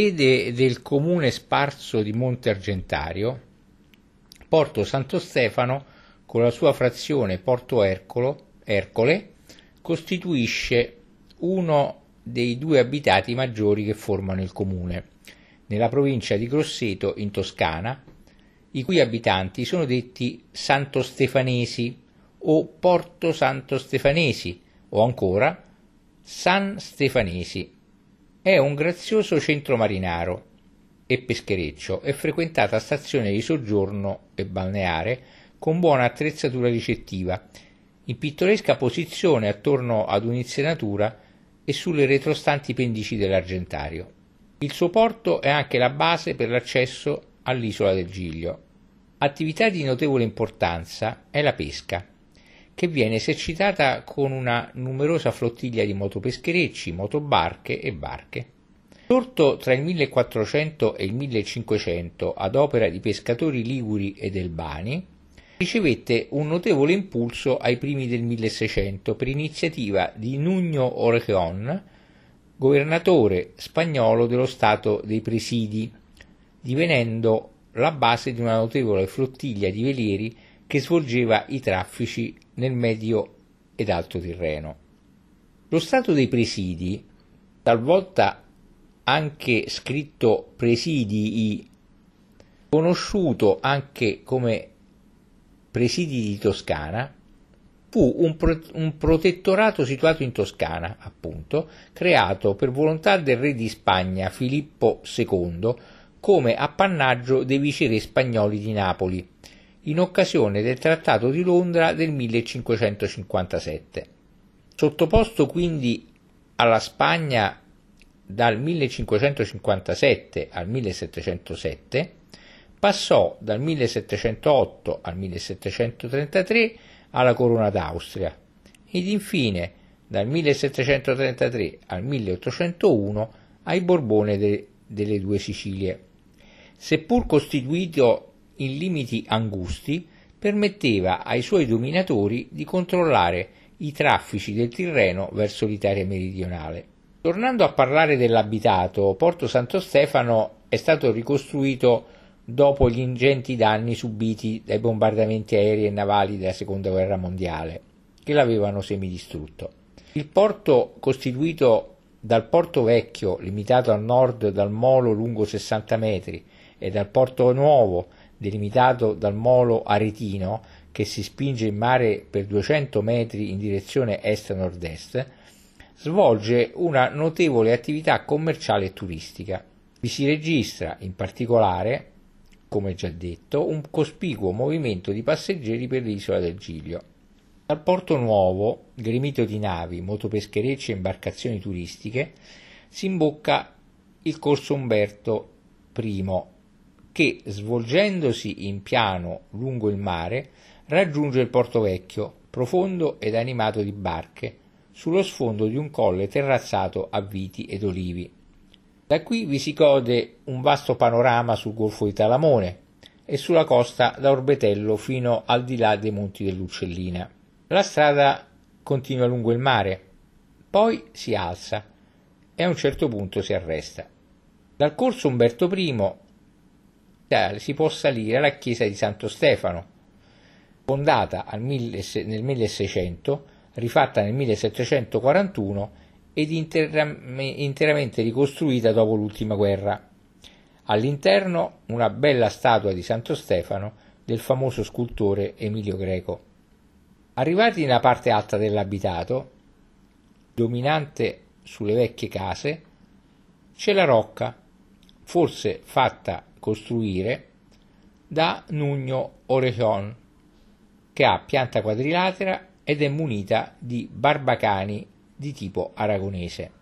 Sede del comune sparso di Monte Argentario, Porto Santo Stefano, con la sua frazione Porto Ercolo, Ercole, costituisce uno dei due abitati maggiori che formano il comune, nella provincia di Grosseto in Toscana, i cui abitanti sono detti Santostefanesi o Porto Santo Stefanesi o ancora San Stefanesi. È un grazioso centro marinaro e peschereccio e frequentata stazione di soggiorno e balneare con buona attrezzatura ricettiva, in pittoresca posizione attorno ad un'insenatura e sulle retrostanti pendici dell'Argentario. Il suo porto è anche la base per l'accesso all'isola del Giglio. Attività di notevole importanza è la pesca, che viene esercitata con una numerosa flottiglia di motopescherecci, motobarche e barche. Sorto tra il 1400 e il 1500 ad opera di pescatori liguri ed elbani, ricevette un notevole impulso ai primi del 1600 per iniziativa di Nuño Orejon, governatore spagnolo dello stato dei Presidi, divenendo la base di una notevole flottiglia di velieri che svolgeva i traffici nel Medio ed Alto Tirreno. Lo stato dei presidi, talvolta anche scritto presidii, conosciuto anche come presidi di Toscana, fu un, pro- un, protettorato situato in Toscana, appunto, creato per volontà del re di Spagna Filippo II come appannaggio dei viceré spagnoli di Napoli, in occasione del Trattato di Londra del 1557. Sottoposto quindi alla Spagna dal 1557 al 1707, passò dal 1708 al 1733 alla Corona d'Austria ed infine dal 1733 al 1801 ai Borbone de- delle due Sicilie. Seppur costituito in limiti angusti, permetteva ai suoi dominatori di controllare i traffici del Tirreno verso l'Italia meridionale. Tornando a parlare dell'abitato, Porto Santo Stefano è stato ricostruito dopo gli ingenti danni subiti dai bombardamenti aerei e navali della Seconda Guerra Mondiale, che l'avevano semidistrutto. Il porto costituito dal Porto Vecchio, limitato a nord dal molo lungo 60 metri, e dal Porto Nuovo, delimitato dal molo aretino che si spinge in mare per 200 metri in direzione est-nord-est, svolge una notevole attività commerciale e turistica. Vi si registra, in particolare, come già detto, un cospicuo movimento di passeggeri per l'isola del Giglio. Dal porto nuovo, gremito di navi, motopescherecci e imbarcazioni turistiche, si imbocca il corso Umberto I, che, svolgendosi in piano lungo il mare, raggiunge il Porto Vecchio, profondo ed animato di barche, sullo sfondo di un colle terrazzato a viti ed olivi. Da qui vi si gode un vasto panorama sul golfo di Talamone e sulla costa da Orbetello fino al di là dei monti dell'Uccellina. La strada continua lungo il mare, poi si alza e a un certo punto si arresta. Dal corso Umberto I si può salire alla chiesa di Santo Stefano, fondata nel 1600, rifatta nel 1741 ed interamente ricostruita dopo l'ultima guerra. All'interno una bella statua di Santo Stefano del famoso scultore Emilio Greco. Arrivati nella parte alta dell'abitato, dominante sulle vecchie case, c'è la rocca, forse fatta costruire da Nuño Orejon, che ha pianta quadrilatera ed è munita di barbacani di tipo aragonese.